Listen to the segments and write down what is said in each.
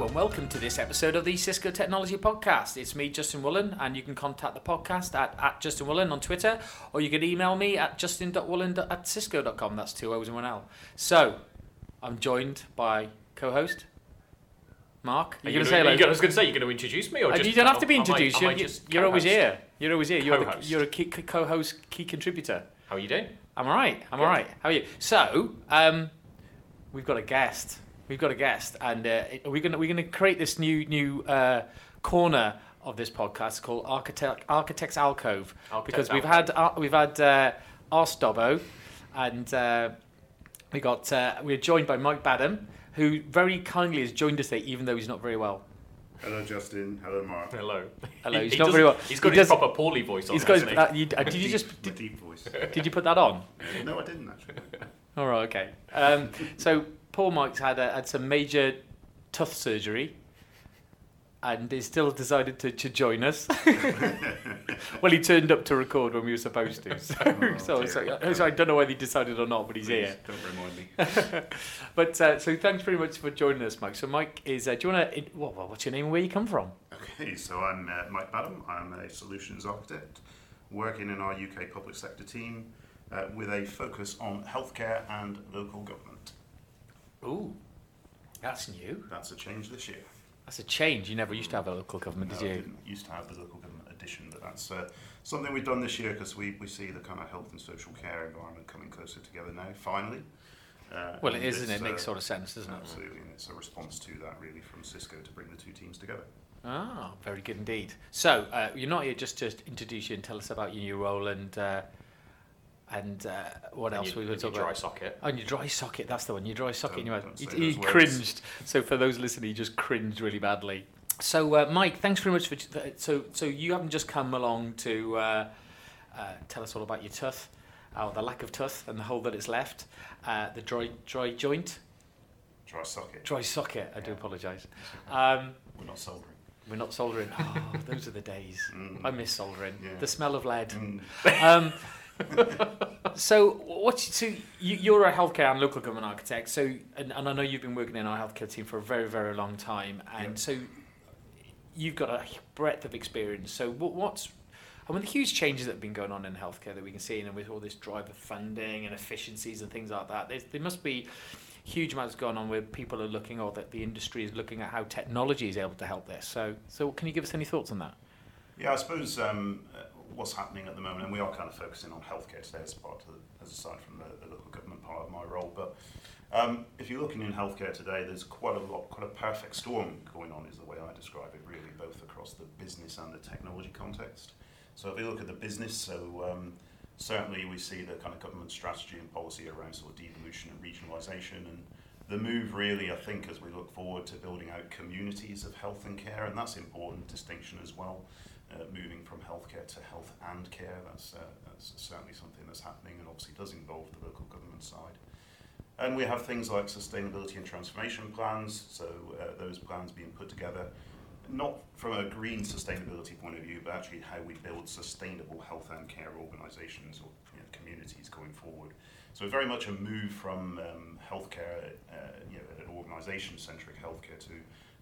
Hello and welcome to this episode of the Cisco Technology Podcast. It's me, Justin Woolen, and you can contact the podcast at, at Justin Woolen on Twitter, or you can email me at justin.woolen at cisco.com. That's two O's and one L. So, I'm joined by co-host Mark. Are you going to say hello? I was going to say you're going to introduce me, or Uh, just you don't have to be introduced. You're, you're always here. You're always here. You're, the, you're a key, co-host, key contributor. How are you doing? I'm all right. I'm Good. all right. How are you? So, um, we've got a guest. We've got a guest, and uh, it- we're gonna we're gonna create this new new uh, corner of this podcast called Architect Architects Alcove Architects because we've Alcove. had uh, we've had uh, Ask Dobbo, and uh, we got uh, we're joined by Mike Badham, who very kindly has joined us today, even though he's not very well. Hello, Justin. Hello, Mark. Hello. Hello, He- he's he not does- very well. He's got He his does- proper poorly voice on. He's got his, uh, you, uh, My did you just my did, deep voice? did you put that on? no, I didn't actually. All right, okay. Um, so Paul Mike's had a, had some major tooth surgery, and he still decided to, to join us. well, he turned up to record when we were supposed to, so Oh, so, so, so I don't know whether he decided or not, but he's Please, here. Don't remind me. But uh, so thanks very much for joining us, Mike. So Mike is. Uh, do you want to? Well, well, what's your name and where you come from? Okay, so I'm uh, Mike Badham. I'm a solutions architect working in our UK public sector team uh, with a focus on healthcare and local government. Ooh, that's new. That's a change this year. That's a change. You never used to have a local government, No, did I you? didn't used to have the local government edition, but that's uh, something we've done this year because we, we see the kind of health and social care environment coming closer together now, finally. Uh, Well, it is, isn't it? makes uh, sort of sense, doesn't it? Absolutely, and it's a response to that really from Cisco to bring the two teams together. Ah, very good indeed. So, uh, you're not here just to introduce you and tell us about your new role and uh, and uh, what And else your- we were and your talking dry about. socket. Oh, and your dry socket, that's the one. Your dry socket. Don't- mouth. don't He, he cringed. So, for those listening, he just cringed really badly. So, uh, Mike, thanks very much for. So, so you haven't just come along to uh, uh, tell us all about your tooth, or the lack of tooth, and the hole that it's left, uh, the dry dry joint, Dry socket. dry socket. I do apologise. Um, We're not soldering. we're not soldering. Oh, those are the days. Mm. I miss soldering. Yeah. The smell of lead. Mm. Um, so, what? So, you, you're a healthcare and local government architect. So, and, and I know you've been working in our healthcare team for a very, very long time, and Yeah. so you've got a breadth of experience. So, what, what's I mean, the huge changes that have been going on in healthcare that we can see, and with all this drive of funding and efficiencies and things like that, there's, there must be huge amounts going on where people are looking, or that the industry is looking at how technology is able to help this. So, so can you give us any thoughts on that? Yeah, I suppose um, what's happening at the moment, and we are kind of focusing on healthcare today as part of, the, as aside from the, the local government part of my role. But um, if you're looking in healthcare today, there's quite a lot, quite a perfect storm going on, is the way I describe it, really, both across the business and the technology context. So if you look at the business, so um, certainly we see the kind of government strategy and policy around sort of devolution and regionalisation and the move really, I think, as we look forward to building out communities of health and care, and that's important distinction as well uh, moving from healthcare to health and care. That's, uh, that's certainly something that's happening and obviously does involve the local government side. And we have things like sustainability and transformation plans, so uh, those plans being put together not from a green sustainability point of view, but actually how we build sustainable health and care organisations or you know, communities going forward. So very much a move from um, healthcare, uh, you know, an organisation-centric healthcare to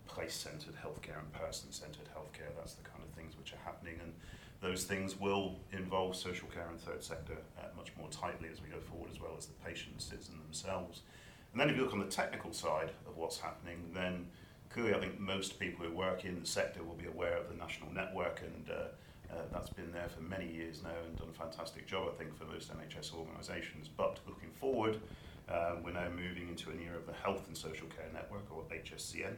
place-centred healthcare and person-centred healthcare. That's the kind of things which are happening, and those things will involve social care and third sector uh, much more tightly as we go forward, as well as the patients, citizens themselves. And then if you look on the technical side of what's happening, then clearly I think most people who work in the sector will be aware of the national network and uh, uh, that's been there for many years now and done a fantastic job I think for most NHS organisations but looking forward uh, we're now moving into an era of the Health and Social Care Network or HSCN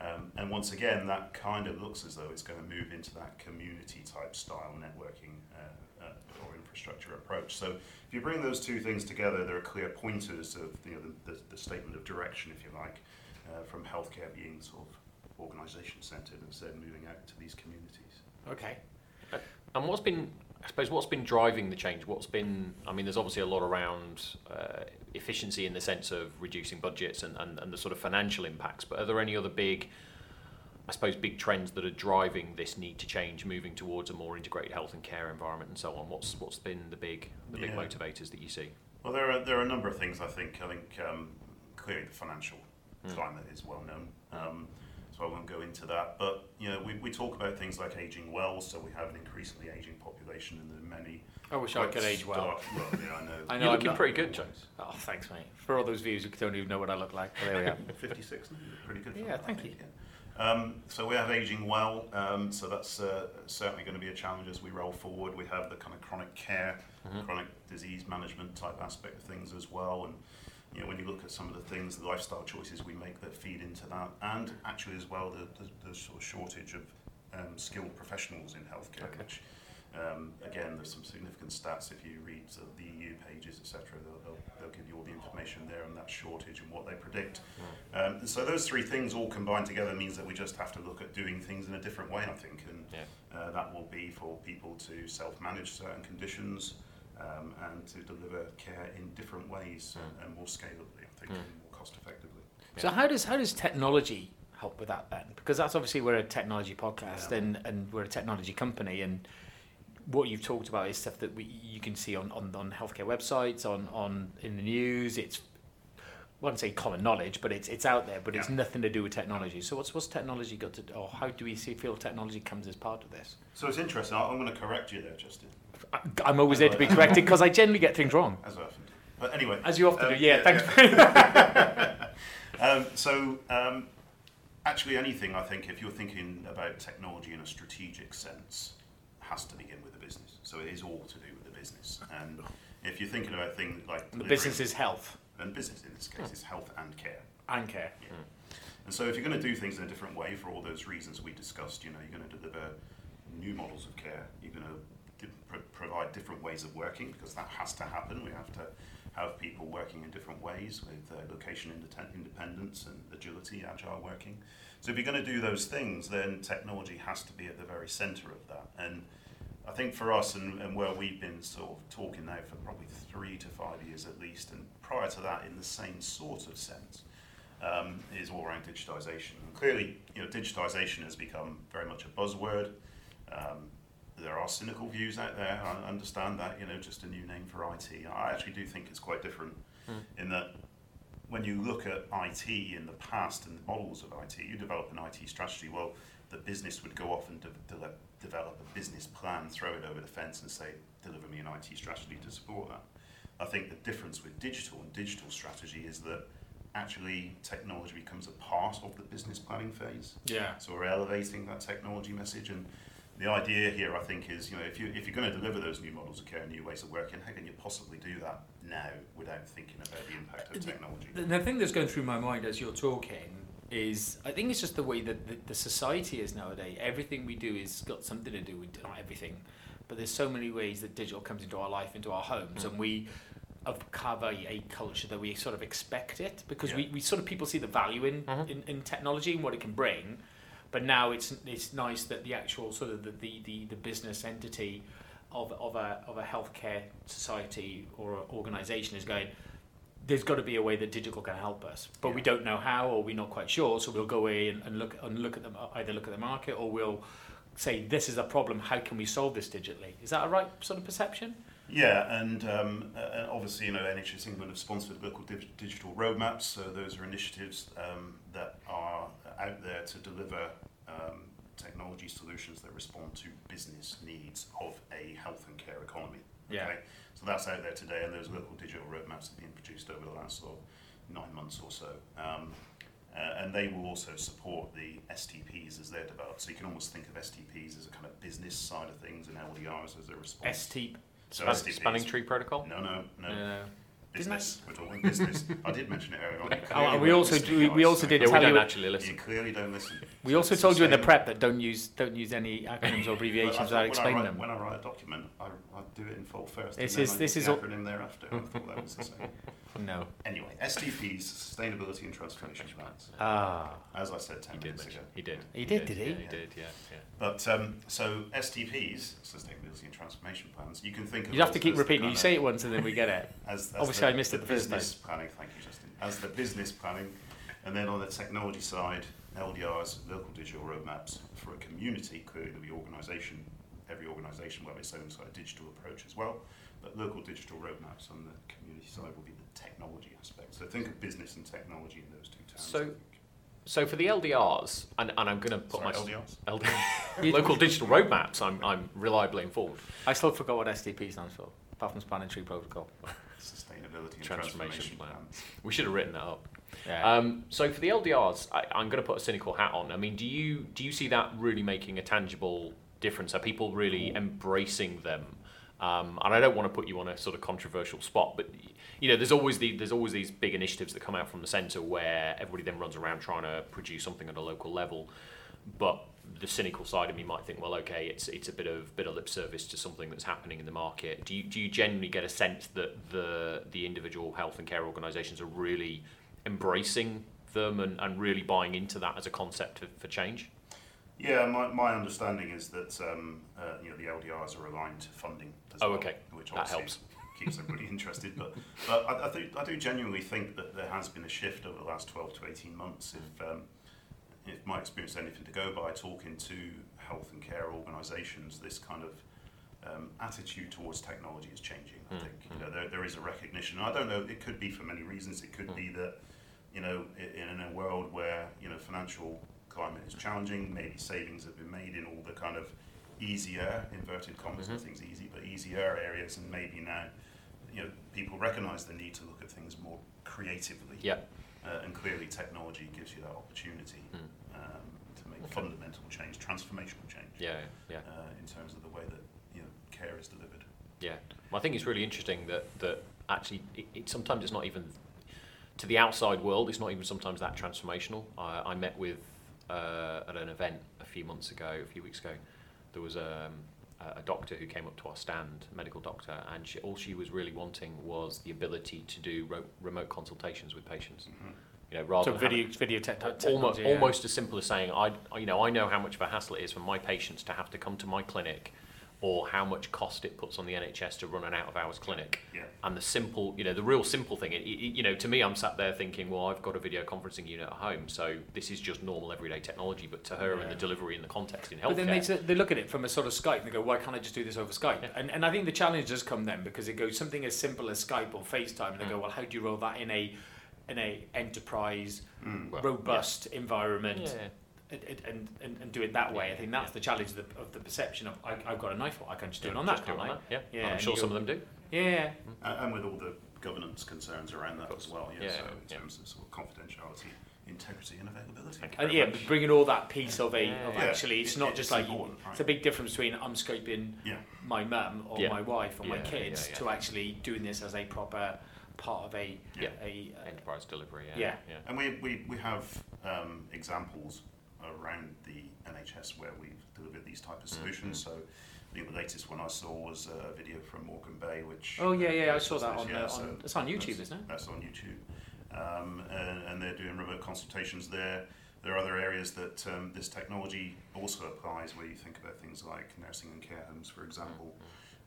um, and once again that kind of looks as though it's going to move into that community type style networking uh, uh, or infrastructure approach so if you bring those two things together there are clear pointers of you know, the, the, the statement of direction if you like uh, from healthcare being sort of organisation centred instead moving out to these communities. Okay. And what's been, I suppose, what's been driving the change? What's been, I mean, there's obviously a lot around uh, efficiency in the sense of reducing budgets and, and, and the sort of financial impacts, but are there any other big, I suppose, big trends that are driving this need to change, moving towards a more integrated health and care environment and so on? What's what's been the big the big Yeah. motivators that you see? Well, there are there are a number of things. I think I think um, clearly the financial Mm. climate is well known. Um, so I won't go into that. But you know, we, we talk about things like aging well, so we have an increasingly aging population, and there are many. I wish I could age well. well, yeah, I know. I know You're I'm looking not- pretty good, James. Oh, thanks, mate. For all those views who don't even know what I look like, but there we are. 56, you pretty good. Yeah, that, thank you. Um, so we have aging well, um, so that's uh, certainly going to be a challenge as we roll forward. We have the kind of chronic care, Mhm. chronic disease management type aspect of things as well, and you know when you look at some of the things, the lifestyle choices we make that feed into that, and actually as well the, the, the sort of shortage of um, skilled professionals in healthcare, Okay. which um, again there's some significant stats if you read sort of the EU pages etc. They'll, they'll, they'll give you all the information there on that shortage and what they predict. Um, and so those three things all combined together means that we just have to look at doing things in a different way, I think, and Yeah. uh, that will be for people to self-manage certain conditions um, and to deliver care in different ways Mm. and more scalably, I think, Mm. and more cost-effectively. So how does how does technology help with that then? Because that's obviously we're a technology podcast Yeah. and, and we're a technology company and what you've talked about is stuff that we, you can see on, on, on healthcare websites, on, on in the news. It's I wouldn't say common knowledge, but it's it's out there, but it's nothing to do with technology. So what's what's technology got to do, or how do we see feel technology comes as part of this? So it's interesting. I'm going to correct you there, Justin, I, I'm always there to be corrected because I generally get things wrong, as I often do. But anyway, as you often Um, do. Yeah, yeah, thanks. um, so um, actually anything, I think, if you're thinking about technology in a strategic sense, has to begin with. So it is all to do with the business. And if you're thinking about things like the business is health and business in this case is health and care. and care. And so if you're going to do things in a different way for all those reasons we discussed, you know, you're going to deliver new models of care, you're going to pro- provide different ways of working because that has to happen. We have to have people working in different ways with uh, location independence and agility, agile working. So if you're going to do those things, then technology has to be at the very center of that. And I think for us, and, and where we've been sort of talking now for probably three to five years at least, and prior to that in the same sort of sense, um, is all around digitisation. And clearly, you know, digitisation has become very much a buzzword. Um, there are cynical views out there. I understand that, you know, just a new name for IT. I actually do think it's quite different in that when you look at IT in the past and the models of IT, you develop an IT strategy. Well, the business would go off and de- de- develop a business plan, throw it over the fence, and say, "Deliver me an IT strategy to support that." I think the difference with digital and digital strategy is that actually technology becomes a part of the business planning phase. Yeah. So we're elevating that technology message, and the idea here, I think, is you know if you if you're going to deliver those new models of care, and new ways of working, how can you possibly do that now without thinking about the impact of technology? The, the thing that's going through my mind as you're talking is I think it's just the way that the, the society is nowadays. Everything we do is got something to do with not everything, but there's so many ways that digital comes into our life, into our homes, and we have have a, culture that we sort of expect it because we, Yeah. we sort of people see the value in, Mhm. in, in technology and what it can bring. But now it's it's nice that the actual sort of the, the, the, the business entity of, of a of a healthcare society or organisation is going. There's got to be a way that digital can help us, but we don't know how, or we're not quite sure. So we'll go away and, and look and look at them either look at the market, or we'll say this is a problem. How can we solve this digitally? Is that a right sort of perception? Yeah, and um, uh, and obviously, you know, NHS England have sponsored local dig- digital roadmaps. So those are initiatives um, that are out there to deliver um, technology solutions that respond to business needs of a health and care economy. Yeah. So that's out there today, and those local digital roadmaps that have been produced over the last sort of nine months or so. Um, uh, and they will also support the STPs as they're developed. So you can almost think of STPs as a kind of business side of things, and LDRs as a response. ST. So Span- STPs. spanning tree protocol. No, no, no. Uh, business. We're talking business. I did mention it earlier on. Oh, we also do- we guys. also did Yeah, we tell don't you- actually You clearly don't listen. we also it's told you in the prep that don't use don't use any acronyms or abbreviations Well, I without thought when I explaining write- them. When I write a document, I, I do it in full first. This and then is- I this use is the all- acronym thereafter. I thought that was the same. No. Anyway, STPs, Sustainability and Transformation Plans. Ah. As I said ten He did minutes mention. ago. He did. He did, did he? Yeah, he did. Yeah. yeah. But um, so STPs, Sustainability and Transformation Plans, you can think of You'd have to keep repeating. kind You of- say it once and then we get it. as, as Obviously, the, I missed the it the first business planning. Thank you, Justin. As the business planning, and then on the technology side, LDRs, local digital roadmaps for a community. Clearly, the organisation, every organisation will have its own sort of digital approach as well. But local digital roadmaps on the community side will be the technology aspect. So think of business and technology in those two terms. So- so for the LDRs, and, and I'm going to put Sorry, my LDRs? LD, local digital roadmaps. I'm, I'm reliably informed. I still forgot what SDP stands for, apart from Spanning Tree Protocol. Sustainability and Transformation transformation plan. plans. We should have written that up. Yeah. Um, so for the LDRs, I, I'm going to put a cynical hat on. I mean, do you do you see that really making a tangible difference? Are people really embracing them? Um, and I don't want to put you on a sort of controversial spot, but you know, there's always the, there's always these big initiatives that come out from the centre where everybody then runs around trying to produce something at a local level. But the cynical side of me might think, well, okay, it's it's a bit of bit of lip service to something that's happening in the market. Do you do you genuinely get a sense that the the individual health and care organisations are really embracing them and, and really buying into that as a concept for change? Yeah, my, my understanding is that um, uh, you know the LDRs are aligned to funding as Oh, well, okay. which That obviously helps. keeps everybody interested. But but I, I, do, I do genuinely think that there has been a shift over the last 12 to 18 months. If um, if my experience is anything to go by, talking to health and care organisations, this kind of um, attitude towards technology is changing. I Mm, think you mm. know there, there is a recognition. I don't know. It could be for many reasons. It could Mm. be that you know in, in a world where you know financial climate is challenging, maybe savings have been made in all the kind of easier inverted commas. Mhm. Nothing's easy, but easier areas, and maybe now you know people recognise the need to look at things more creatively. Yeah. Uh, and clearly, technology gives you that opportunity Mm. um, to make Okay. fundamental change, transformational change, Yeah, yeah. uh, in terms of the way that you know care is delivered. Yeah, well, I think it's really interesting that that actually it, it, sometimes it's not even to the outside world. It's not even sometimes that transformational. I, I met with uh, at an event a few months ago, a few weeks ago. There was um, a, a doctor who came up to our stand, a medical doctor, and she, all she was really wanting was the ability to do ro- remote consultations with patients. Mhm. You know, rather so than having- video, video te- te- almost, technology. yeah. almost as simple as saying, I, I- you know, I know how much of a hassle it is for my patients to have to come to my clinic, or how much cost it puts on the NHS to run an out of hours clinic. Yeah. And the simple, you know, the real simple thing, it, it, you know, to me, I'm sat there thinking, well, I've got a video conferencing unit at home, so this is just normal everyday technology. But to her, and the delivery and the context in But then healthcare, they, they look at it from a sort of Skype and they go, why can't I just do this over Skype? Yeah. And, and I think the challenge does come then because it goes something as simple as Skype or FaceTime and they go, Mm. well, how do you roll that in a in a enterprise, Mm. Well, robust environment yeah, and, and, and, and do it that way? I think that's Yeah. the challenge of the, of the perception of, I, I've got an iPhone, I can just do it on just that, do it can't on I? that, Yeah, Yeah, I'm sure some of them do. Yeah. And, and with all the governance concerns around that as well, yeah, Yeah, so in yeah. terms of sort of confidentiality, integrity and availability. And yeah, much. bringing all that piece of a Yeah. of Yeah, actually, it's it- not it's just like important, right. it's a big difference between I'm Skyping Yeah. my mum or Yeah. my wife or my Yeah, kids yeah, yeah. to actually doing this as a proper part of a Yeah. a, a Enterprise delivery, yeah. Yeah. yeah. And we, we, we have um, examples around the NHS where we've delivered these type of Mm, solutions. So I think the latest one I saw was a video from Morecambe Bay, which Oh yeah, yeah, I saw that on, yeah, uh, so on it's on YouTube, isn't it? That's on YouTube, um, and, and they're doing remote consultations there. There are other areas that um, this technology also applies, where you think about things like nursing and care homes, for example,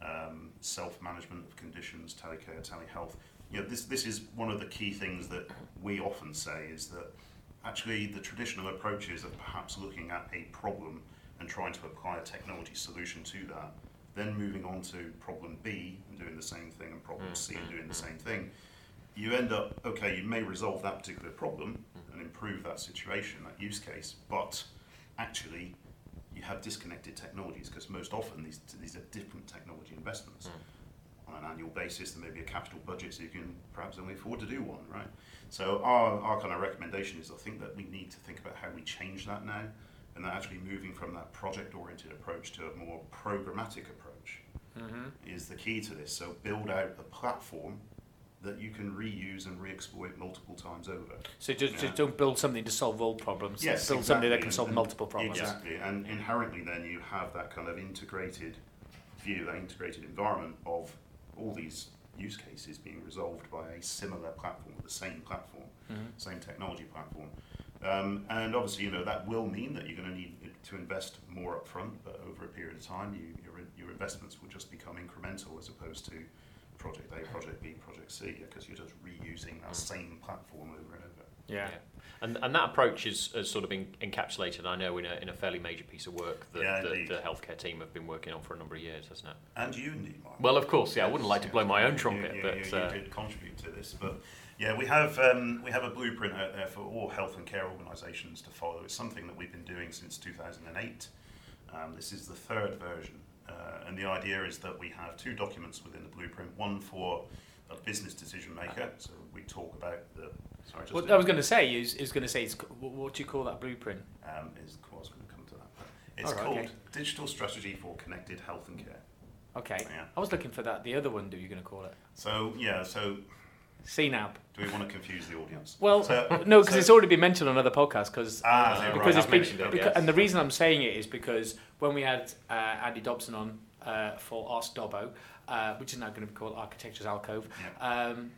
um, self-management of conditions, telecare, telehealth. You know, this this is one of the key things that we often say is that actually the traditional approaches of perhaps looking at a problem and trying to apply a technology solution to that, then moving on to problem B and doing the same thing, and problem C and doing the mm-hmm. same thing, you end up okay. You may resolve that particular problem and improve that situation, that use case, but actually you have disconnected technologies because most often these these are different technology investments. Mm. On an annual basis, there may be a capital budget, so you can perhaps only afford to do one, right? So our, our kind of recommendation is I think that we need to think about how we change that now, and that actually moving from that project-oriented approach to a more programmatic approach Mm-hmm. is the key to this. So build out a platform that you can reuse and re-exploit multiple times over. So just, Yeah. just don't build something to solve all problems. Yes, build something that can solve and- multiple problems. Exactly, and inherently then you have that kind of integrated view, that integrated environment of all these use cases being resolved by a similar platform, the same platform, Mhm. same technology platform. Um, and obviously, you know, that will mean that you're going to need to invest more upfront, but over a period of time, you, your, your investments will just become incremental as opposed to project A, project B, project C, because you're just reusing that Mm. same platform over and over. Yeah. And, and that approach is, has sort of been encapsulated, I know, in a, in a fairly major piece of work that Yeah, the, the healthcare team have been working on for a number of years, hasn't it? And you indeed, Mark. Well, of course, yeah, I wouldn't like to blow my own trumpet, you, but you, uh, did contribute to this. But yeah, we have um, we have a blueprint out there for all health and care organisations to follow. It's something that we've been doing since 2008. Um, this is the third version, uh, and the idea is that we have two documents within the blueprint. One for a business decision maker, so we talk about the. Sorry, just What I was going to say is, is going to say, it's, what, do you call that blueprint? um, is I was going to come to that. It's right, called okay. Digital Strategy for Connected Health and Care. Okay. Yeah. I was looking for that. The other one, do you going to call it? So yeah, so CNAB. do we want to confuse the audience? Well, So- no, because so- it's already been mentioned on other podcasts. Because Ah, uh, because right, it's been, mentioned it, beca- yes. and the reason I'm saying it is because when we had uh, Andy Dobson on uh, for Ask Dobbo, uh, which is now going to be called Architecture's Alcove, um,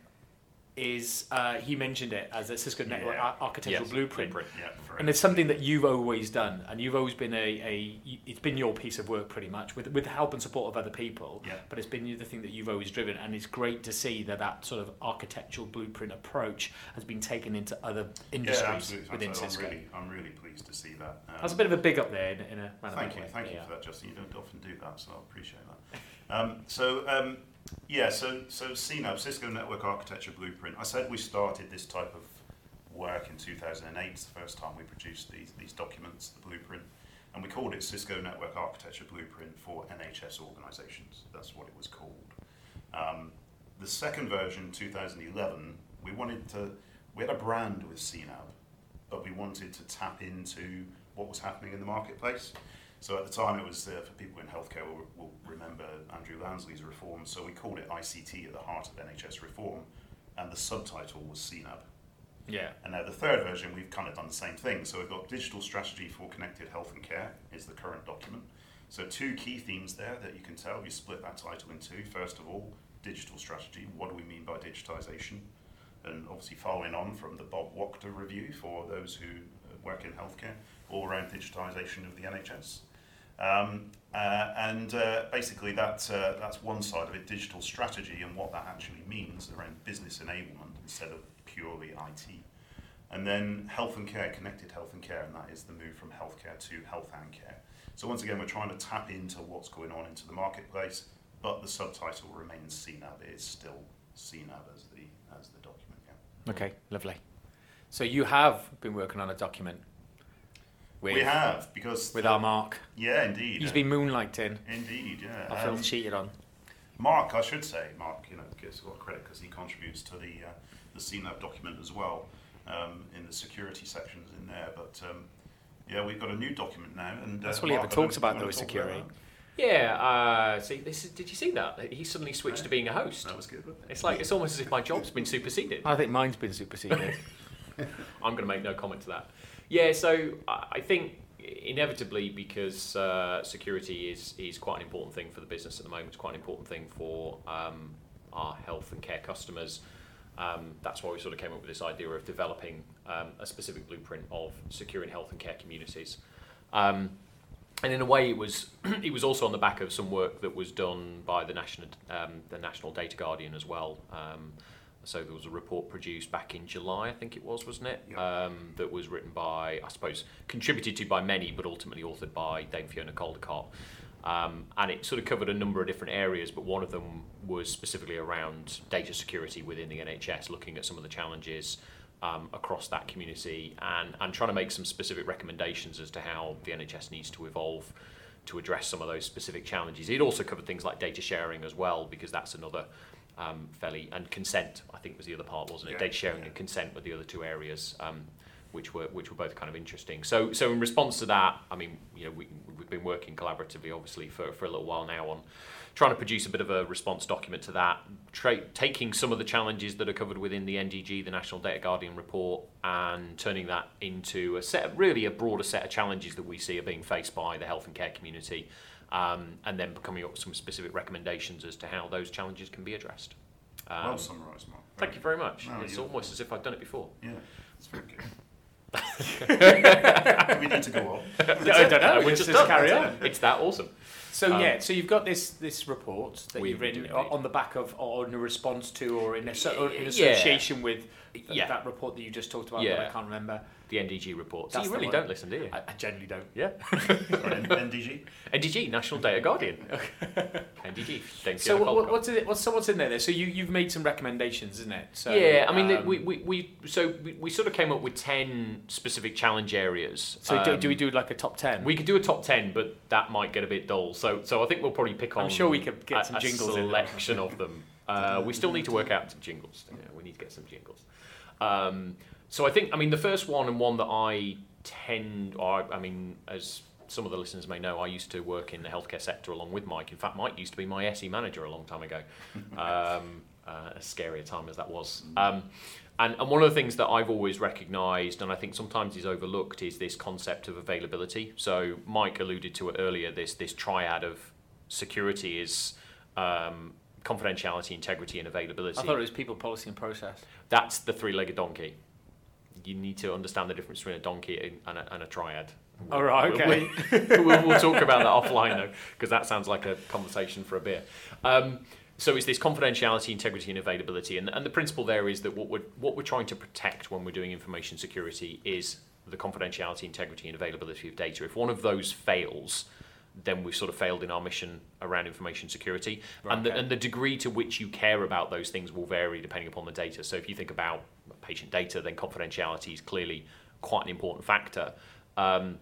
is uh, he mentioned it as a Cisco Network Yeah. ar- architectural yes, blueprint. Yeah, And it's something that you've always done, and you've always been a, a it's been your piece of work pretty much with with the help and support of other people. Yeah. But it's been the thing that you've always driven, and it's great to see that that sort of architectural blueprint approach has been taken into other industries yeah, absolutely. within absolutely. Cisco. I'm really, I'm really pleased to see that. Um, That's a bit of a big up there in, in a Thank you, way. thank you for that, Justin. You don't often do that, so I appreciate that. Um, so, um, yeah, so so CNAB, Cisco Network Architecture Blueprint. I said we started this type of work in 2008. It's the first time we produced these these documents, the blueprint, and we called it Cisco Network Architecture Blueprint for NHS organisations. That's what it was called. Um, the second version, 2011, we wanted to. We had a brand with CNAB, but we wanted to tap into what was happening in the marketplace. So at the time, it was uh, for people in healthcare will, will remember Andrew Lansley's reform. So we called it ICT at the heart of NHS reform, and the subtitle was CNAB. Yeah. And now the third version, we've kind of done the same thing. So we've got digital strategy for connected health and care is the current document. So two key themes there that you can tell. You split that title in two. First of all, digital strategy. What do we mean by digitization? And obviously following on from the Bob Wachter review for those who uh, work in healthcare, all around digitization of the NHS. Um, uh, and uh, basically, that, uh, that's one side of it digital strategy and what that actually means around business enablement instead of purely IT. And then health and care, connected health and care, and that is the move from healthcare to health and care. So, once again, we're trying to tap into what's going on into the marketplace, but the subtitle remains CNAB. It is still CNAB as the, as the document. Yeah. Okay. Lovely. So you have been working on a document with we have, because. with the- our Mark. Yeah, indeed. He's uh, been moonlighting. Indeed, yeah. I feel Um, cheated on. Mark, I should say, Mark, you know, gets a lot of credit because he contributes to the uh, the CNAB document as well um, in the security sections in there. But um, yeah, we've got a new document now, and uh, That's all he ever Mark, talks about, though, is talk security. about Yeah, uh, see, this is, did you see that? He suddenly switched to being a host. That was good. wasn't it? It's like it's almost as if my job's been superseded. I think mine's been superseded. I'm going to make no comment to that. Yeah, so I think inevitably because uh, security is is quite an important thing for the business at the moment. It's quite an important thing for um, our health and care customers. Um, that's why we sort of came up with this idea of developing um, a specific blueprint of securing health and care communities. Um, and in a way, it was it was also on the back of some work that was done by the national um, the National Data Guardian as well. So there was a report produced back in July, I think it was, wasn't it? Yeah. Um, that was written by, I suppose, contributed to by many, but ultimately authored by Dame Fiona Caldicott. Um, and it sort of covered a number of different areas, but one of them was specifically around data security within the NHS, looking at some of the challenges um, across that community and, and trying to make some specific recommendations as to how the NHS needs to evolve to address some of those specific challenges. It also covered things like data sharing as well, because that's another um, fairly and consent. I think was the other part, wasn't it? Yeah, data sharing yeah. and consent were the other two areas. Um, which were which were both kind of interesting. So so in response to that, I mean, you know, we we've been working collaboratively, obviously, for, for a little while now on trying to produce a bit of a response document to that, tra- taking some of the challenges that are covered within the NDG, the National Data Guardian report, and turning that into a set, of, really a broader set of challenges that we see are being faced by the health and care community, um, and then coming up with some specific recommendations as to how those challenges can be addressed. Um, well summarised, Mark. Thank you very much. No, it's you're- almost as if I've done it before. Yeah, it's very good. we need to go on. I don't know. We're Let's just just carry on. It's that awesome. So Um, yeah, so you've got this this report that you've we written do indeed. on the back of, or in a response to, or in, asso- or in Yeah. association with th- Yeah. that report that you just talked about. Yeah. That I can't remember. The NDG report. So you really don't listen, do you? I, I generally don't. yeah. Sorry, NDG. NDG, National Data Guardian. NDG. Thanks So for what, what's it? What's, so what's in there? Then? So you you've made some recommendations, isn't it? So, yeah, I mean, um, we, we, we so we, we sort of came up with ten specific challenge areas. So do, Um, do we do like a top ten? We could do a top ten, but that might get a bit dull. So so I think we'll probably pick on. I'm sure we could get a, some a jingles in there. selection of them. Uh, we still need to work out some jingles. Yeah, we need to get some jingles. Um, so I think I mean the first one and one that I tend, or I mean as some of the listeners may know, I used to work in the healthcare sector along with Mike. In fact, Mike used to be my SE manager a long time ago. Um, uh, as scary a time as that was. Um, and, and one of the things that I've always recognised, and I think sometimes is overlooked, is this concept of availability. So Mike alluded to it earlier. This this triad of security is um, confidentiality, integrity, and availability. I thought it was people, policy, and process. That's the three-legged donkey. You need to understand the difference between a donkey and a, and a triad. All right, We'll- okay. We'll, we'll, we'll talk about that offline though, because that sounds like a conversation for a beer. Um, so it's this confidentiality, integrity, and availability, and, and the principle there is that what we're what we're trying to protect when we're doing information security is the confidentiality, integrity, and availability of data. If one of those fails, then we've sort of failed in our mission around information security. Right, and, the, okay. and the degree to which you care about those things will vary depending upon the data. So if you think about patient data, then confidentiality is clearly quite an important factor. Um,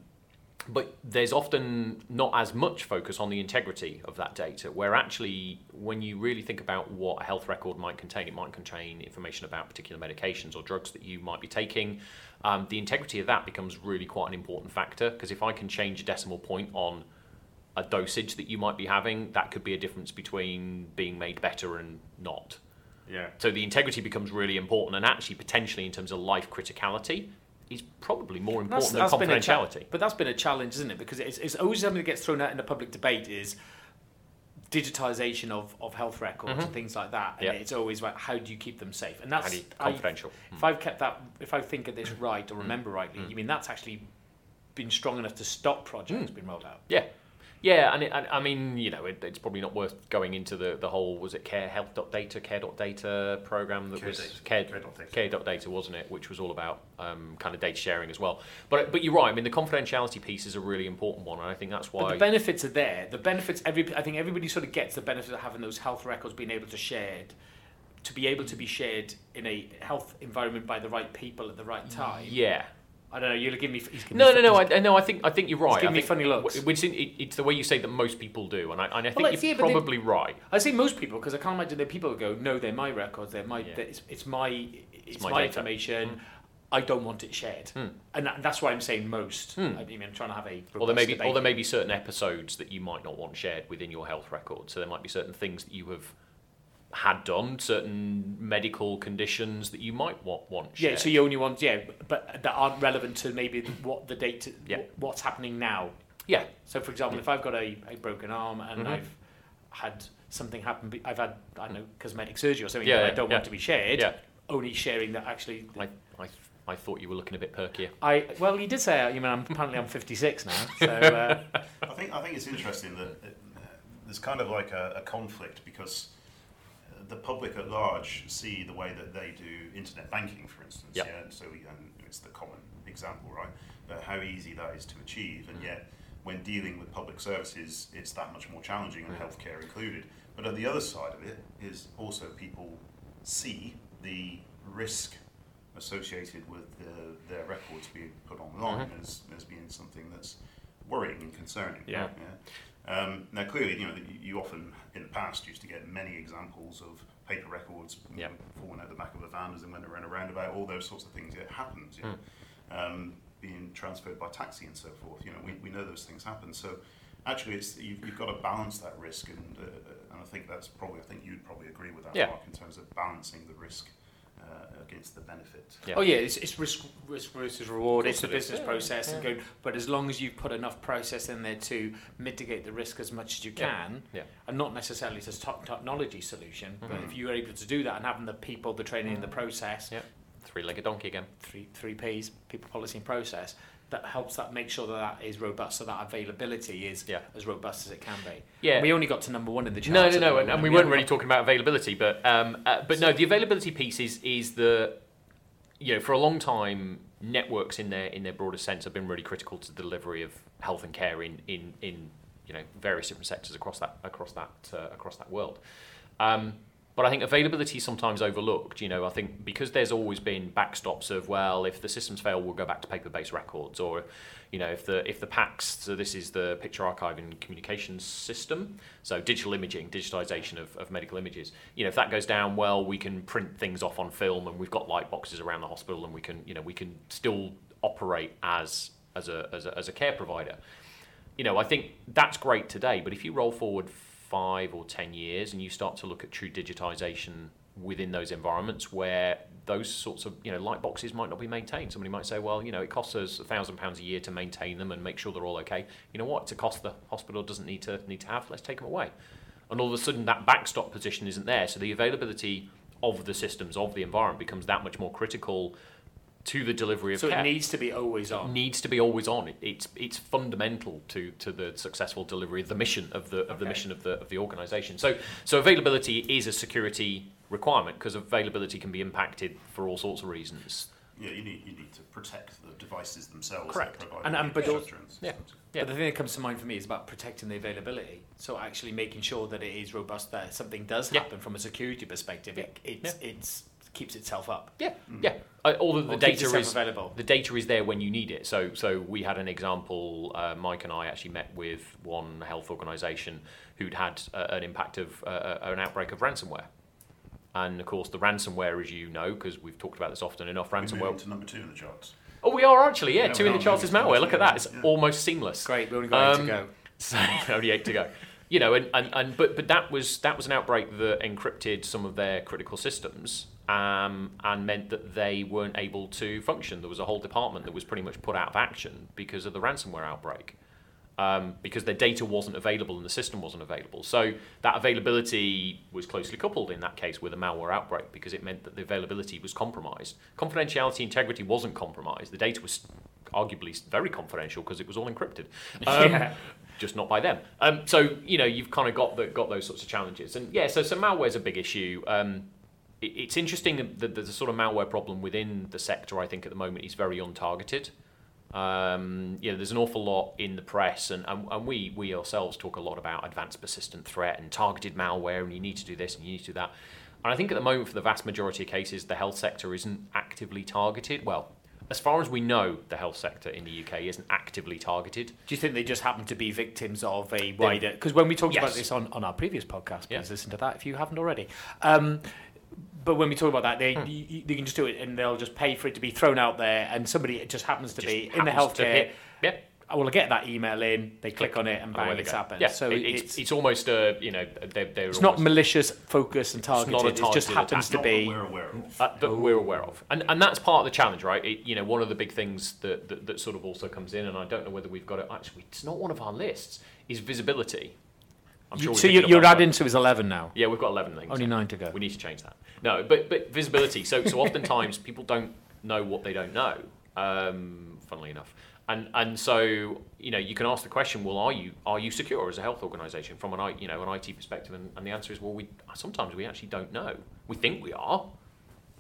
but there's often not as much focus on the integrity of that data, where actually, when you really think about what a health record might contain, it might contain information about particular medications or drugs that you might be taking. Um, the integrity of that becomes really quite an important factor because if I can change a decimal point on a dosage that you might be having, that could be a difference between being made better and not. Yeah. So the integrity becomes really important, and actually, potentially, in terms of life criticality, is probably more important That's- than been a cha- confidentiality. but that's been a challenge, isn't it? Because it's, it's always something that gets thrown out in the public debate is digitization of, of health records Mhm. and things like that. And Yeah. it's always about how do you keep them safe? And that's you- I- confidential. if I've kept that, if I think of this right Mm. or remember rightly, you mean that's actually been strong enough to stop projects Mm. being rolled out. Yeah. Yeah, and, it, and I mean, you know, it, it's probably not worth going into the, the whole, was it care health dot data, care dot data program that Care was data. care, Care dot data. care dot data, wasn't it? Which was all about um, kind of data sharing as well. But but you're right. I mean, the confidentiality piece is a really important one, and I think that's But why. the benefits are there. The benefits, every I think everybody sort of gets the benefit of having those health records being able to shared, to be able to be shared in a health environment by the right people at the right time. yeah. I don't know. You're giving me. Giving No, me no, no. I, no, I think I think you're right. I me funny looks. Which in, it, it's the way you say that most people do, and I, and I think well, you're yeah, they- probably right. I say most people because I can't imagine that people go, no, they're my records. They're my. Yeah. that It's, it's my. It's, my my, information. Mm. I don't want it shared, Hmm. and that, that's why I'm saying most. Hmm. I mean, I'm trying to have a. Or there may be, or there may be certain episodes that you might not want shared within your health record. So there might be certain things that you have had done, certain medical conditions that you might want want shared. Yeah, so you only want yeah, but that aren't relevant to maybe what the data, Yeah. what's happening now. yeah, So, for example, if I've got a, a broken arm and Mhm. I've had something happen, be- I've had I don't know cosmetic surgery or something Yeah, that I don't yeah. want to be shared. yeah. Only sharing that actually. I, I, I thought you were looking a bit perkier. I well, you did say uh, you mean I'm apparently I'm 56 now, so uh, I think I think it's interesting that uh, there's kind of like a, a conflict because uh, the public at large see the way that they do internet banking, for instance. Yep. Yeah. So we, um, it's the common example, right? But how easy that is to achieve, and Mm. yet when dealing with public services, it's that much more challenging, and Mm. healthcare included. But on the other side of it is also people see the risk associated with the, their records being put online as, as being something that's worrying and concerning. Yeah. Yeah. Um, now, clearly, you know, you- often in the past used to get many examples of paper records know, falling out the back of a van as they went around a roundabout, all those sorts of things. It happens. Know, um, being transferred by taxi and so forth. You know, we, we know those things happen. So, actually, it's you've, you've got to balance that risk, and uh, and I think that's probably I think you'd probably agree with that, Yeah. Mark, in terms of balancing the risk uh, against the benefit. Yeah. oh yeah, it's, it's risk, risk versus reward. It's course the it is. business Yeah, process and yeah. go. But as long as you put enough process in there to mitigate the risk as much as you can, Yeah. and not necessarily as a top technology solution, but Mhm. if you're able to do that and having the people, the training, and the process, Yeah. three-legged donkey again. three three P's, people, policy, and process. That helps that make sure that that is robust, so that availability is Yeah. as robust as it can be. Yeah. We only got to number one in the charts. No, no, no, and, and we we weren't really talking about availability, but um, uh, but no, the availability piece is is the you know for a long time networks in their in their broader sense have been really critical to the delivery of health and care in in in you know various different sectors across that across that uh, across that world. Um, but I think availability is sometimes overlooked. You know, I think because there's always been backstops of well, if the systems fail, we'll go back to paper-based records, or you know, if the if the PACS, so this is the picture archive and communications system, so digital imaging, digitization of, of medical images. You know, if that goes down, well, we can print things off on film, and we've got light boxes around the hospital, and we can you know we can still operate as as a as a, as a care provider. You know, I think that's great today, but if you roll forward five or ten years and you start to look at true digitization within those environments where those sorts of you know light boxes might not be maintained. Somebody might say, well, you know, it costs us a thousand pounds a year to maintain them and make sure they're all okay. You know what? It's a cost the hospital doesn't need to need to have. Let's take them away. And all of a sudden, that backstop position isn't there. So the availability of the systems of the environment becomes that much more critical to the delivery of So care it needs to be always on. It needs to be always on. It, it's it's fundamental to, to the successful delivery of the mission of the of the mission of the of the organisation. So so availability is a security requirement because availability can be impacted for all sorts of reasons. Yeah, you need you need to protect the devices themselves. Correct. And- and but also- Yeah. Yeah. But the thing that comes to mind for me is about protecting the availability. So actually making sure that it is robust, that something does Yeah. happen from a security perspective, it it's, it's keeps itself up. Yeah, yeah. Uh, all of the Or data is available. the data is there when you need it. So, so we had an example. Uh, Mike and I actually met with one health organisation who'd had uh, an impact of uh, an outbreak of ransomware, and of course, the ransomware, as you know, because we've talked about this often enough, We're ransomware. to number two in the charts. Oh, we are actually, yeah. Yeah, two in the charts is moving malware. Look at that; it's yeah. almost seamless. Great, we only got eight Um, to go. So only eight to go. You know, and, and, and but but that was that was an outbreak that encrypted some of their critical systems um, and meant that they weren't able to function. There was a whole department that was pretty much put out of action because of the ransomware outbreak. Um, because their data wasn't available and the system wasn't available. So that availability was closely coupled in that case with a malware outbreak because it meant that the availability was compromised. Confidentiality integrity wasn't compromised. The data was arguably very confidential because it was all encrypted. Um, Yeah. Just not by them. Um, so you know you've kind of got the, got those sorts of challenges, and yeah. So so malware's a big issue. Um, it's interesting that the, sort of malware problem within the sector. I think at the moment is very untargeted. Um, you know, there's an awful lot in the press, and, and, and we we ourselves talk a lot about advanced persistent threat and targeted malware, and you need to do this and you need to do that. And I think at the moment, for the vast majority of cases, the health sector isn't actively targeted. Well, as far as we know, the health sector in the UK isn't actively targeted. Do you think they just happen to be victims of a wider? Because when we talked about this on, on our previous podcast, please Yeah. listen to that if you haven't already. Um, but when we talk about that, they Hmm. you, you- they can just do it and they'll just pay for it to be thrown out there, and somebody it just happens to Just be in the happens to healthcare. hit- Yeah. I will get that email in. They click on it and away bang, they it's happened. Yeah, so it- it's, it's, it's almost a you know they're, they're it's not malicious, focused, and not a targeted. It just happens to be. that we're aware of. uh, that we're aware of, and and that's part of the challenge, right? It, you know, one of the big things that, that that sort of also comes in, and I don't know whether we've got it. Actually, it's not one of our lists. Is visibility. I'm You- so you're, you're adding to his eleven now. Yeah, we've got eleven things. Only nine to go. We need to change that. No, but but visibility. So so oftentimes people don't know what they don't know. Um, funnily enough, and and so you know you can ask the question, well, are you are you secure as a health organisation from an you know an IT perspective? And, and the answer is, well, we sometimes we actually don't know. We think we are,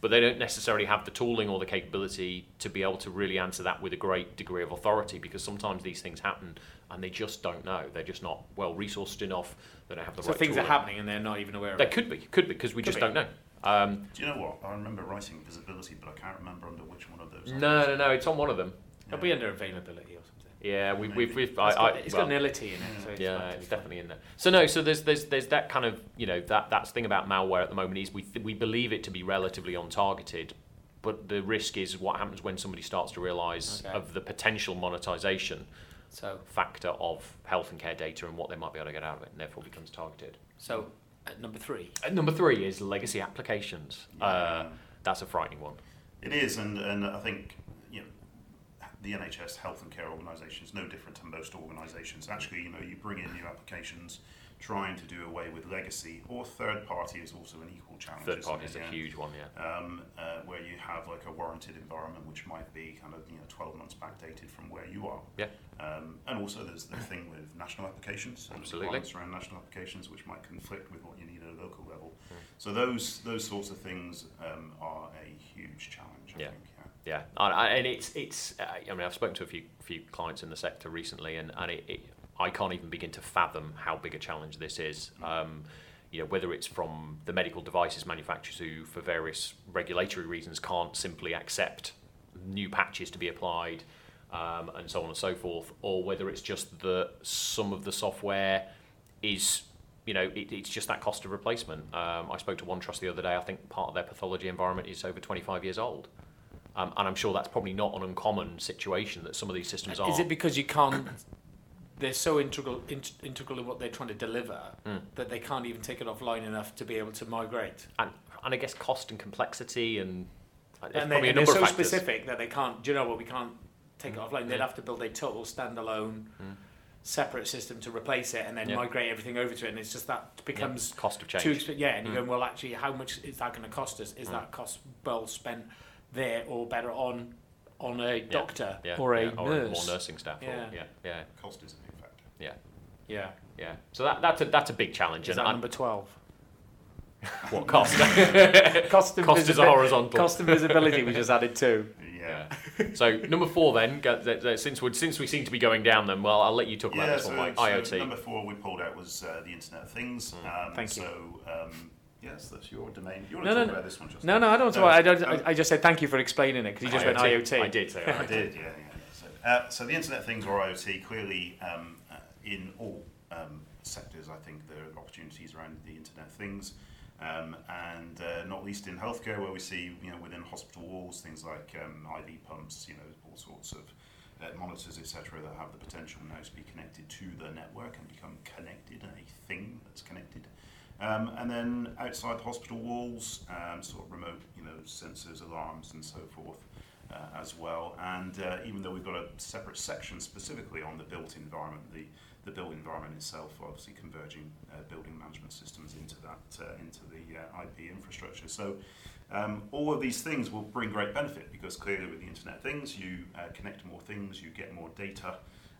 but they don't necessarily have the tooling or the capability to be able to really answer that with a great degree of authority because sometimes these things happen and they just don't know. They're just not well resourced enough. They don't have the So right So things are tooling. happening and they're not even aware of They it. could be, could be, because we Could just be. don't know. Um, Do you know what? I remember writing visibility, but I can't remember under which one of those. no, no, no. It's on one of them. It'll be under availability or something. Yeah, we've, we've, we've It's I, got, it's well, got an ility in it. So it's yeah, it's definitely in there. So no, so there's there's there's that kind of you know that that's thing about malware at the moment is we th- we believe it to be relatively untargeted, but the risk is what happens when somebody starts to realise Okay. of the potential monetisation So factor of health and care data and what they might be able to get out of it, and therefore becomes targeted. so at number three. And number three is legacy applications. Uh, that's a frightening one. It is, and, and I think you know, the NHS health and care organisation is no different to most organisations. Actually, you know, you bring in new applications, trying to do away with legacy, or third party is also an equal challenge. Third party is a Yeah. huge one, yeah. um, uh, where you have like a warranted environment which might be kind of you know 12 months backdated from where you are. Yeah. Um, and also there's the thing with national applications and Absolutely. requirements around national applications which might conflict with what you need at a local level. Mm. So those those sorts of things um, are a huge challenge. I Yeah. think. Yeah. Yeah, and, it's it's. Uh, I mean, I've spoken to a few few clients in the sector recently, and and it, it, I can't even begin to fathom how big a challenge this is. Um, you know, whether it's from the medical devices manufacturers who, for various regulatory reasons, can't simply accept new patches to be applied, um, and so on and so forth, or whether it's just that some of the software is you know, it, it's just that cost of replacement. Um, I spoke to one trust the other day. I think part of their pathology environment is over 25 years old. Um, and I'm sure that's probably not an uncommon situation that some of these systems are. Is it because you can't? They're so integral, in, integral in what they're trying to deliver Mm. that they can't even take it offline enough to be able to migrate. and, and I guess cost and complexity and uh, there's and, they, and they're so factors. specific that they can't. Do you know what? We can't take it Mm. offline. They'd Mm. have to build a total standalone, Mm. separate system to replace it, and then Yeah. migrate everything over to it. And it's just that Yeah, becomes cost of change. too expensive. Yeah, and you're Mm. going, well, actually, how much is that going to cost us? Is Mm. that cost well spent there, or better on on a doctor yeah, or a yeah, or nurse? more nursing staff. Yeah. Or, yeah, yeah, Cost is a big factor. Yeah. yeah. So that, that's a that's a big challenge. Is and that I- number twelve? what cost? cost and cost is a horizontal. Cost and visibility. We just added two. Yeah. so number four then, go- th- th- since we since we seem to be going down them, well, I'll let you talk about Yeah, this so, one, Mike. so IoT. number four we pulled out was uh, the Internet of Things. Mm. Um, Thank you. So um, yes, that's your domain. You want No, to no, talk no. about this one, just No, no, I don't. No, I, don't um, I, I just said thank you for explaining it because you just went IoT. I did say I did, yeah, yeah. yeah. So, uh, so the Internet of Things or IoT, clearly um, in all um, sectors, I think there are opportunities around the Internet of Things. Um, and uh, not least in healthcare, where we see, you know, within hospital walls, things like um, IV pumps, you know, all sorts of uh, monitors, etc., that have the potential now to be connected to the network and become connected, a thing that's connected. Um, and then outside the hospital walls, um, sort of remote, you know, sensors, alarms, and so forth uh, as well. And uh, even though we've got a separate section specifically on the built environment, the, the built environment itself, obviously converging uh, building management systems into that, uh, into the uh, IP infrastructure. So um, all of these things will bring great benefit because clearly with the Internet of Things, you uh, connect more things, you get more data,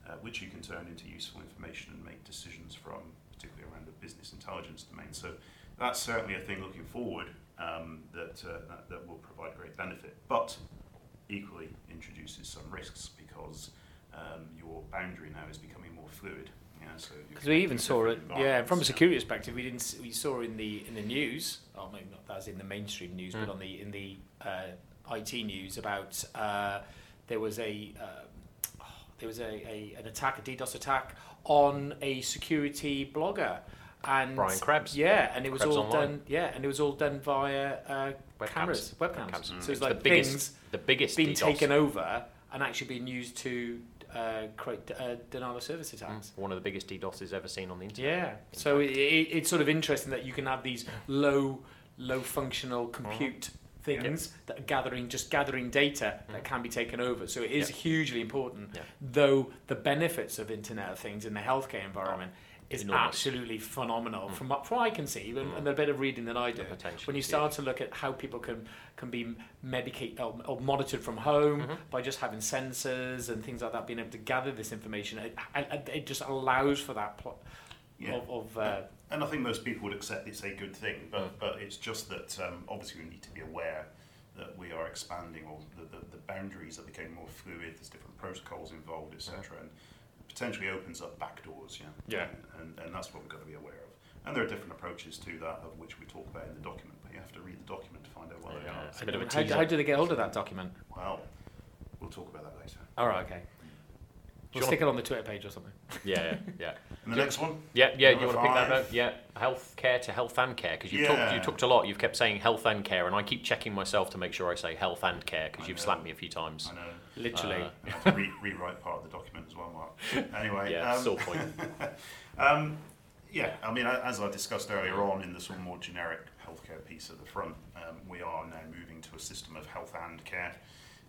uh, which you can turn into useful information and make decisions from, particularly around the business intelligence domain. So that's certainly a thing looking forward um, that, uh, that that will provide great benefit, but equally introduces some risks because um, your boundary now is becoming more fluid. Yeah, so Because we even saw it, yeah. From a environments, security perspective, we didn't. We saw in the in the news. Oh, maybe not as in the mainstream news, Mm. but on the in the uh, IT news about uh, there was a um, there was a, a an attack, a DDoS attack on a security blogger, and Brian Krebs. Yeah, and it was Krebs all Online. done. Yeah, and it was all done via uh, Webcams. cameras, webcams. Webcams. So Mm. it's It's like the biggest, things the biggest being DDoS. taken over and actually being used to uh, create uh, denial of service attacks. Mm, One of the biggest DDoSes ever seen on the internet. Yeah. So it, it, it's sort of interesting that you can have these low, low functional compute things that are gathering, just gathering data that Mm. can be taken over. So it is Yeah. hugely important. Yeah. Though the benefits of Internet of Things in the healthcare environment is Enormous. absolutely phenomenal Mm. from what, from what I can see, and, Mm. and a bit of reading that I do. When you is start to look at how people can can be medicated or, or monitored from home Mhm. by just having sensors and things like that, being able to gather this information, it, it, it just allows for that plot Yeah. of, of uh, And I think most people would accept it's a good thing, but, Mm. but it's just that um, obviously we need to be aware that we are expanding or the, the, the boundaries are becoming more fluid, there's different protocols involved, etc. And potentially opens up backdoors, yeah. Yeah. And, and that's what we've got to be aware of. And there are different approaches to that, of which we talk about in the document, but you have to read the document to find out what they are. it's a bit of a how, teaser. how do they get hold of that document? Well, we'll talk about that later. All right, okay. Mm. We'll you stick it on the Twitter page or something. Yeah, yeah, yeah. And the Yeah. next one? Yeah, yeah. You want to pick that five. up? Yeah, health care to health and care because you've Yeah. talked you talked a lot. You've kept saying health and care, and I keep checking myself to make sure I say health and care because you've know. slapped me a few times. I know. Literally. Uh, I have to re- rewrite part of the document as well, Mark. Anyway, yeah, um, sore point. Um, yeah, I mean, as I discussed earlier on in the sort of more generic healthcare piece at the front, um, we are now moving to a system of health and care.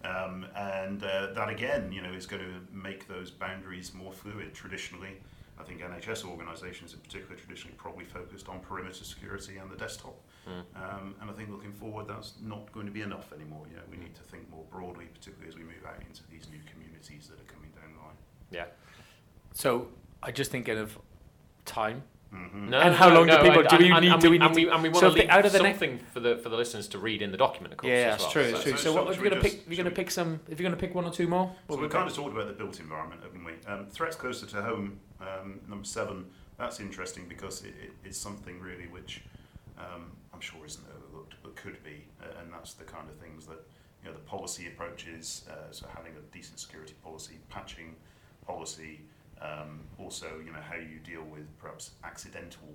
Um, and uh, that again, you know, is going to make those boundaries more fluid. Traditionally, I think NHS organisations in particular traditionally probably focused on perimeter security and the desktop. Mm. Um, and I think looking forward, that's not going to be enough anymore. You know, we need to think more broadly, particularly as we move out into these new communities that are coming down the line. Yeah. So I just thinking of time. Mm-hmm. No, And how no, long do people- and- do we and- need- and do we and need we, and we want so to leave out of the something next... for the for the listeners to read in the document, of course. Yeah, that's well. true. So, true. So, so, so what, if you're going to pick, you're going to pick some. If you're going to pick one or two more, what So we've we kind of talked about the built environment, haven't we? Um, threats closer to home, um, number seven, that's interesting because it, it, it's something really which um, I'm sure isn't overlooked, but could be, uh, and that's the kind of things that, you know, the policy approaches, uh, so having a decent security policy, patching policy, um, also, you know, how you deal with perhaps accidental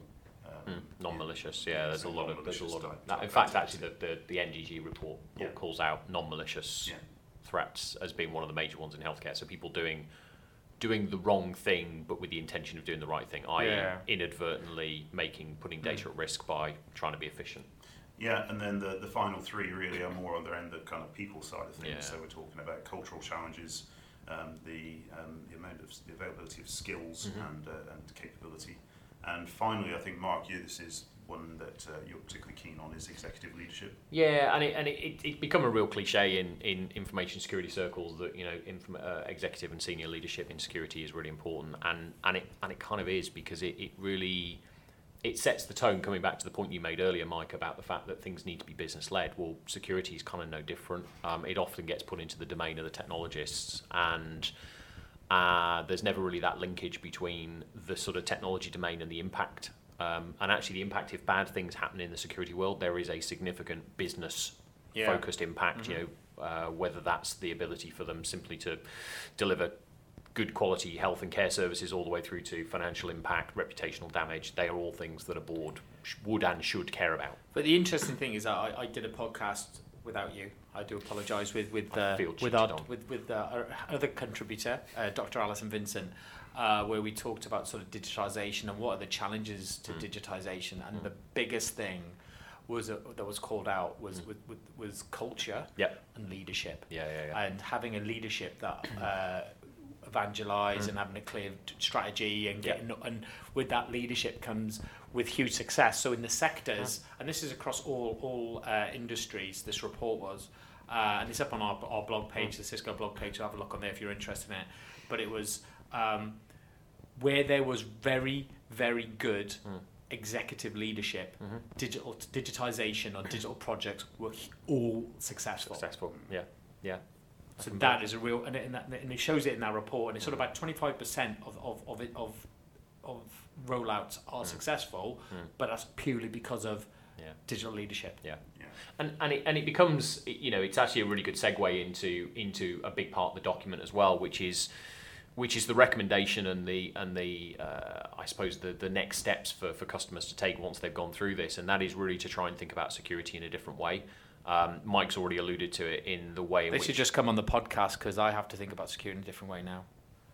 um, Mm, non-malicious, yeah. There's a lot of there's a lot of that. In fact, actually, the, the, the NDG report Yeah. calls out non-malicious Yeah. threats as being one of the major ones in healthcare. So people doing doing the wrong thing, but with the intention of doing the right thing, i.e., Yeah. inadvertently making putting data at risk by trying to be efficient. Yeah, and then the, the final three really are more on the end, the kind of people side of things. Yeah. So we're talking about cultural challenges, um, the, um, the amount of the availability of skills Mhm. and, uh, and capability. And finally, I think, Mark, you, this is one that uh, you're particularly keen on, is executive leadership. Yeah, and it and it, it, it become a real cliche in, in information security circles that you know inform, uh, executive and senior leadership in security is really important, and and it and it kind of is because it, it really it sets the tone. Coming back to the point you made earlier, Mike, about the fact that things need to be business led. Well, security is kind of no different. Um, it often gets put into the domain of the technologists and. Uh, there's never really that linkage between the sort of technology domain and the impact. Um, and actually, the impact, if bad things happen in the security world, there is a significant business Yeah. focused impact. You know, uh, whether that's the ability for them simply to deliver good quality health and care services, all the way through to financial impact, reputational damage. They are all things that a board sh- would and should care about. But the interesting thing is that I, I did a podcast without you. I do apologise with with uh, with our on. with with uh, contributor, uh, Dr. Alison Vincent, uh, where we talked about sort of digitisation and what are the challenges to Mm. digitisation, and Mm. the biggest thing was uh, that was called out was Mm. with, with, was culture Yep. and leadership, Yeah, yeah, yeah. and having a leadership that. Uh, evangelize Mm. and having a clear strategy and Yeah. getting and with that leadership comes with huge success. So in the sectors, and this is across all all uh, industries, this report was, uh, and it's up on our, our blog page, the Cisco blog page. So have a look on there if you're interested in it. But it was um, where there was very very good Mm. executive leadership, Mhm. digital digitization or digital projects were all successful. Successful. Yeah, yeah. So can that believe is a real, and it, and, that, and it shows it in that report. And it's sort of about twenty five percent of of of it of of rollouts are Mm. successful, Mm. but that's purely because of Yeah. digital leadership. Yeah. And and it, and it becomes you know it's actually a really good segue into into a big part of the document as well, which is which is the recommendation and the and the uh, I suppose the the next steps for for customers to take once they've gone through this, and that is really to try and think about security in a different way. Um, Mike's already alluded to it in the way in They which should just come on the podcast because I have to think about security in a different way now.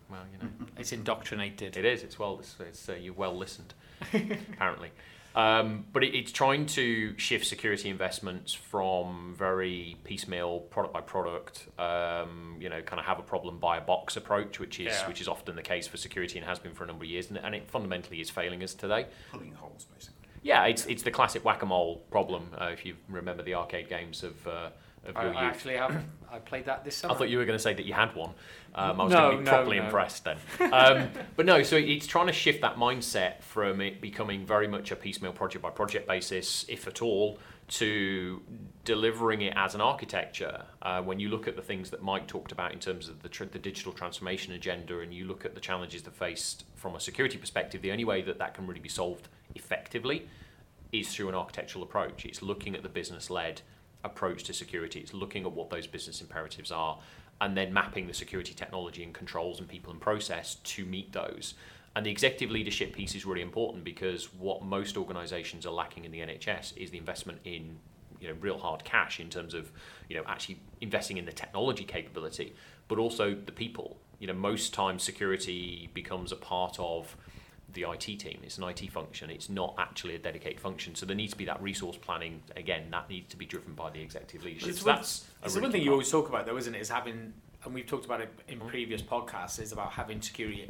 well you know It's indoctrinated. It is. It's well. It's, it's uh, you've well listened, apparently. Um, but it, it's trying to shift security investments from very piecemeal, product by product. Um, you know, kind of have a problem buy a box approach, which is Yeah. which is often the case for security and has been for a number of years, and, and it fundamentally is failing us today. Pulling holes, basically. Yeah, it's it's the classic whack a mole problem. Uh, if you remember the arcade games of uh, of I, your I youth. actually have. I played that this summer. I thought you were going to say that you had one. Um, I was No, going to be no, properly no. impressed then. Um, but no, so it's trying to shift that mindset from it becoming very much a piecemeal project by project basis, if at all, to delivering it as an architecture. Uh, when you look at the things that Mike talked about in terms of the, tr- the digital transformation agenda and you look at the challenges that faced from a security perspective, the only way that that can really be solved effectively is through an architectural approach. It's looking at the business led approach to security, it's looking at what those business imperatives are, and then mapping the security technology and controls and people and process to meet those. And the executive leadership piece is really important because what most organizations are lacking in the NHS is the investment in you know real hard cash in terms of you know actually investing in the technology capability but also the people you know most times security becomes a part of the IT team. It's an IT function. It's not actually a dedicated function. So there needs to be that resource planning. Again, that needs to be driven by the executive leadership. So one- that's It's really the one thing you always talk about, though, isn't it? Is having, and we've talked about it in Mhm. previous podcasts, is about having security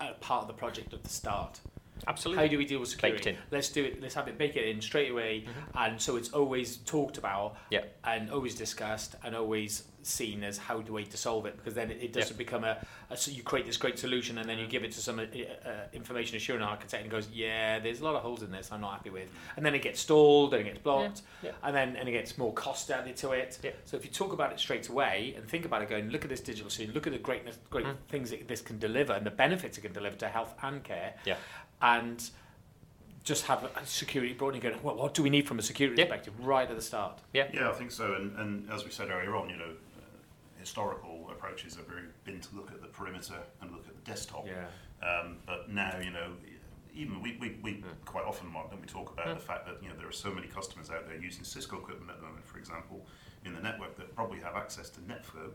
at part of the project at the start. Absolutely. How do we deal with security? Let's do it. Let's have it bake it in straight away, and so it's always talked about, Yeah. and always discussed, and always seen as how do we to solve it? Because then it, it doesn't become a, a so you create this great solution, and then you give it to some uh, uh, information assurance architect, and goes, yeah, there's a lot of holes in this. I'm not happy with, and then it gets stalled, and it gets blocked, Yeah. and then and it gets more cost added to it. Yeah. So if you talk about it straight away and think about it, going, look at this digital solution, look at the greatness, great Mm. things that this can deliver, and the benefits it can deliver to health and care Yeah. and just have a security brought in going, well, what do we need from a security Yeah. perspective right at the start? Yeah, yeah, I think so. And, and as we said earlier on, you know, historical approaches have really been to look at the perimeter and look at the desktop. Um, but now, you know, even we, we, we Mm. quite often, Mark, don't we talk about Mm. the fact that, you know, there are so many customers out there using Cisco equipment at the moment, for example, in the network that probably have access to NetFlow,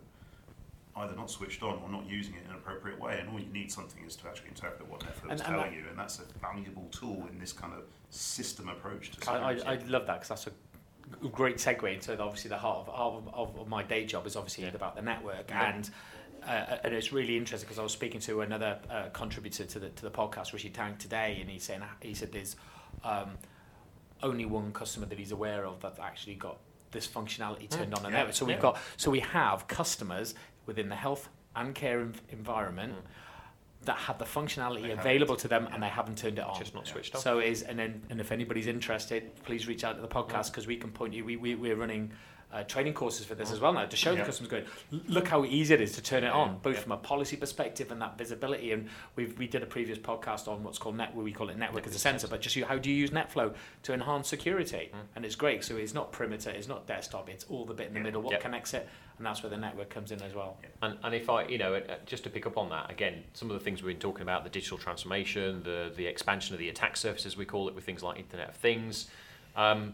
either not switched on or not using it in an appropriate way. And all you need something is to actually interpret what NetFlow is telling that- you. And that's a valuable tool in this kind of system approach to I. I, I love that because that's a great segue into obviously the heart of, of, of, my day job is obviously Yeah. about the network Yeah. and uh, and it's really interesting because I was speaking to another uh, contributor to the to the podcast, Rishi Tank, today, and he's saying he said there's um, only one customer that he's aware of that actually got this functionality turned on and Yeah. network. So we've got so we have customers within the health and care env- environment that have the functionality They available to them Yeah. and they haven't turned it on. Just not Yeah. switched on. So it is, and then, and if anybody's interested, please reach out to the podcast mm. because we can point you. We, we we're running uh, training courses for this as well now to show the customers going, look how easy it is to turn it on, both yeah. from a policy perspective and that visibility. And we've we did a previous podcast on what's called net, we call it network as a sensor, but just you, how do you use NetFlow to enhance security? Mm. And it's great. So it's not perimeter, it's not desktop, it's all the bit in the Yeah. middle. What connects it, and that's where the network comes in as well. And, and if I, you know, uh, just to pick up on that, again, some of the things we've been talking about, the digital transformation, the, the expansion of the attack surfaces we call it, with things like Internet of Things, um,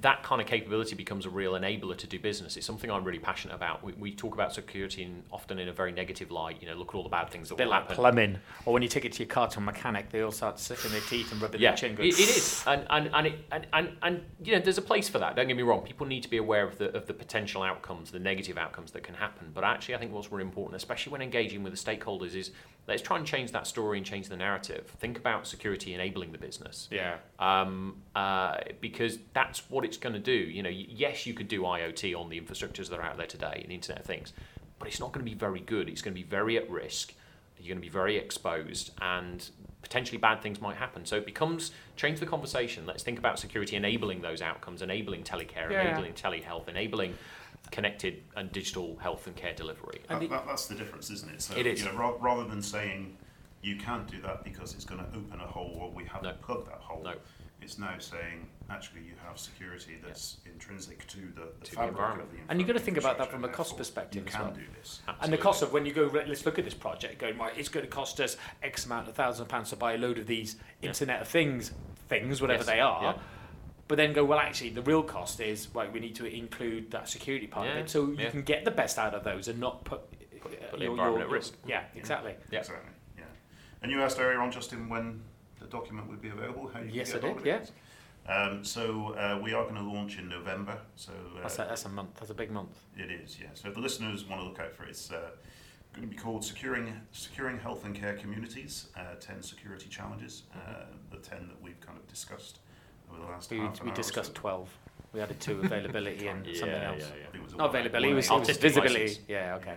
that kind of capability becomes a real enabler to do business. It's something I'm really passionate about. We, we talk about security in, often in a very negative light. You know, look at all the bad things that will like happen. plumbing, or when you take it to your car to a mechanic, they all start sticking their teeth and rubbing yeah, their chin. it, it is, and and and, it, and and and you know, there's a place for that. Don't get me wrong. People need to be aware of the of the potential outcomes, the negative outcomes that can happen. But actually, I think what's really important, especially when engaging with the stakeholders, is let's try and change that story and change the narrative. Think about security enabling the business, Yeah. um, uh, because that's what it's going to do. You know, yes, you could do IoT on the infrastructures that are out there today and Internet of Things, but it's not going to be very good. It's going to be very at risk. You're going to be very exposed, and potentially bad things might happen. So it becomes change the conversation. Let's think about security enabling those outcomes, enabling telecare, Yeah. enabling telehealth, enabling connected and digital health and care delivery. And the- that, that's the difference, isn't it? So, It is. You know, ra- rather than saying you can't do that because it's going to open a hole or we haven't No. plugged that hole, No. it's now saying actually you have security that's intrinsic to the, the To the fabric environment. of the And you've got to think about that from a cost perspective You as can well. do this. And the cost of when you go, let's look at this project, going, right, it's going to cost us X amount of thousand pounds to buy a load of these Yeah. Internet of Things things, whatever Yes, they are. yeah. But then go, well, actually, the real cost is, right, we need to include that security part of it. So you yeah. can get the best out of those and not put, put the environment at risk. Yeah, exactly. Yeah. Exactly. Yeah. And you asked earlier on, Justin, when the document would be available. How you Yes, get I did, of it. Um, so uh, we are going to launch in November. So uh, That's, a, that's a month. That's a big month. It is, yeah. So if the listeners want to look out for it, it's uh, going to be called Securing Securing Health and Care Communities, uh, 10 Security Challenges, uh, the 10 that we've kind of discussed over the last We, half an we hour or discussed so. 12. We added two availability and Yeah, something yeah, else. yeah. I think it was a Not one- availability, it was, one- it was Artistic visibility. license. Yeah, okay.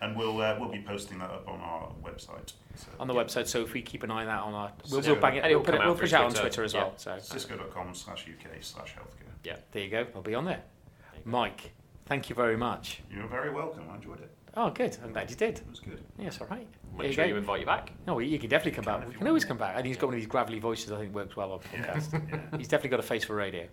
And we'll uh, we'll be posting that up on our website. So, On the yeah. website, so if we keep an eye on that on our, we'll, Cisco. we'll bang it. And it'll We'll put it, out we'll through push it out on Twitter. Twitter as Yeah. well. So Cisco.com slash UK slash healthcare. Yeah. There you go. We'll be on there. There you go. Mike, thank you very much. You're very welcome. I enjoyed it. Oh, good. I'm glad you did. It was good. Yes, all right. Make sure you invite you back. No, you can definitely come back. We can always come back. I think he's got one of these gravelly voices. I think works well on podcast. Yeah. He's definitely got a face for radio.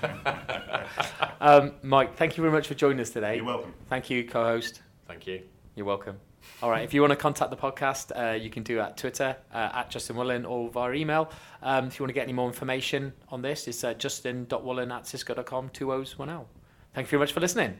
um, Mike, thank you very much for joining us today. You're welcome. Thank you, co-host. Thank you. You're welcome. All right. If you want to contact the podcast, uh, you can do at Twitter uh, at Justin Woolen or via email. Um, if you want to get any more information on this, it's uh, justin.woolen at cisco.com, two O's, one L. Thank you very much for listening.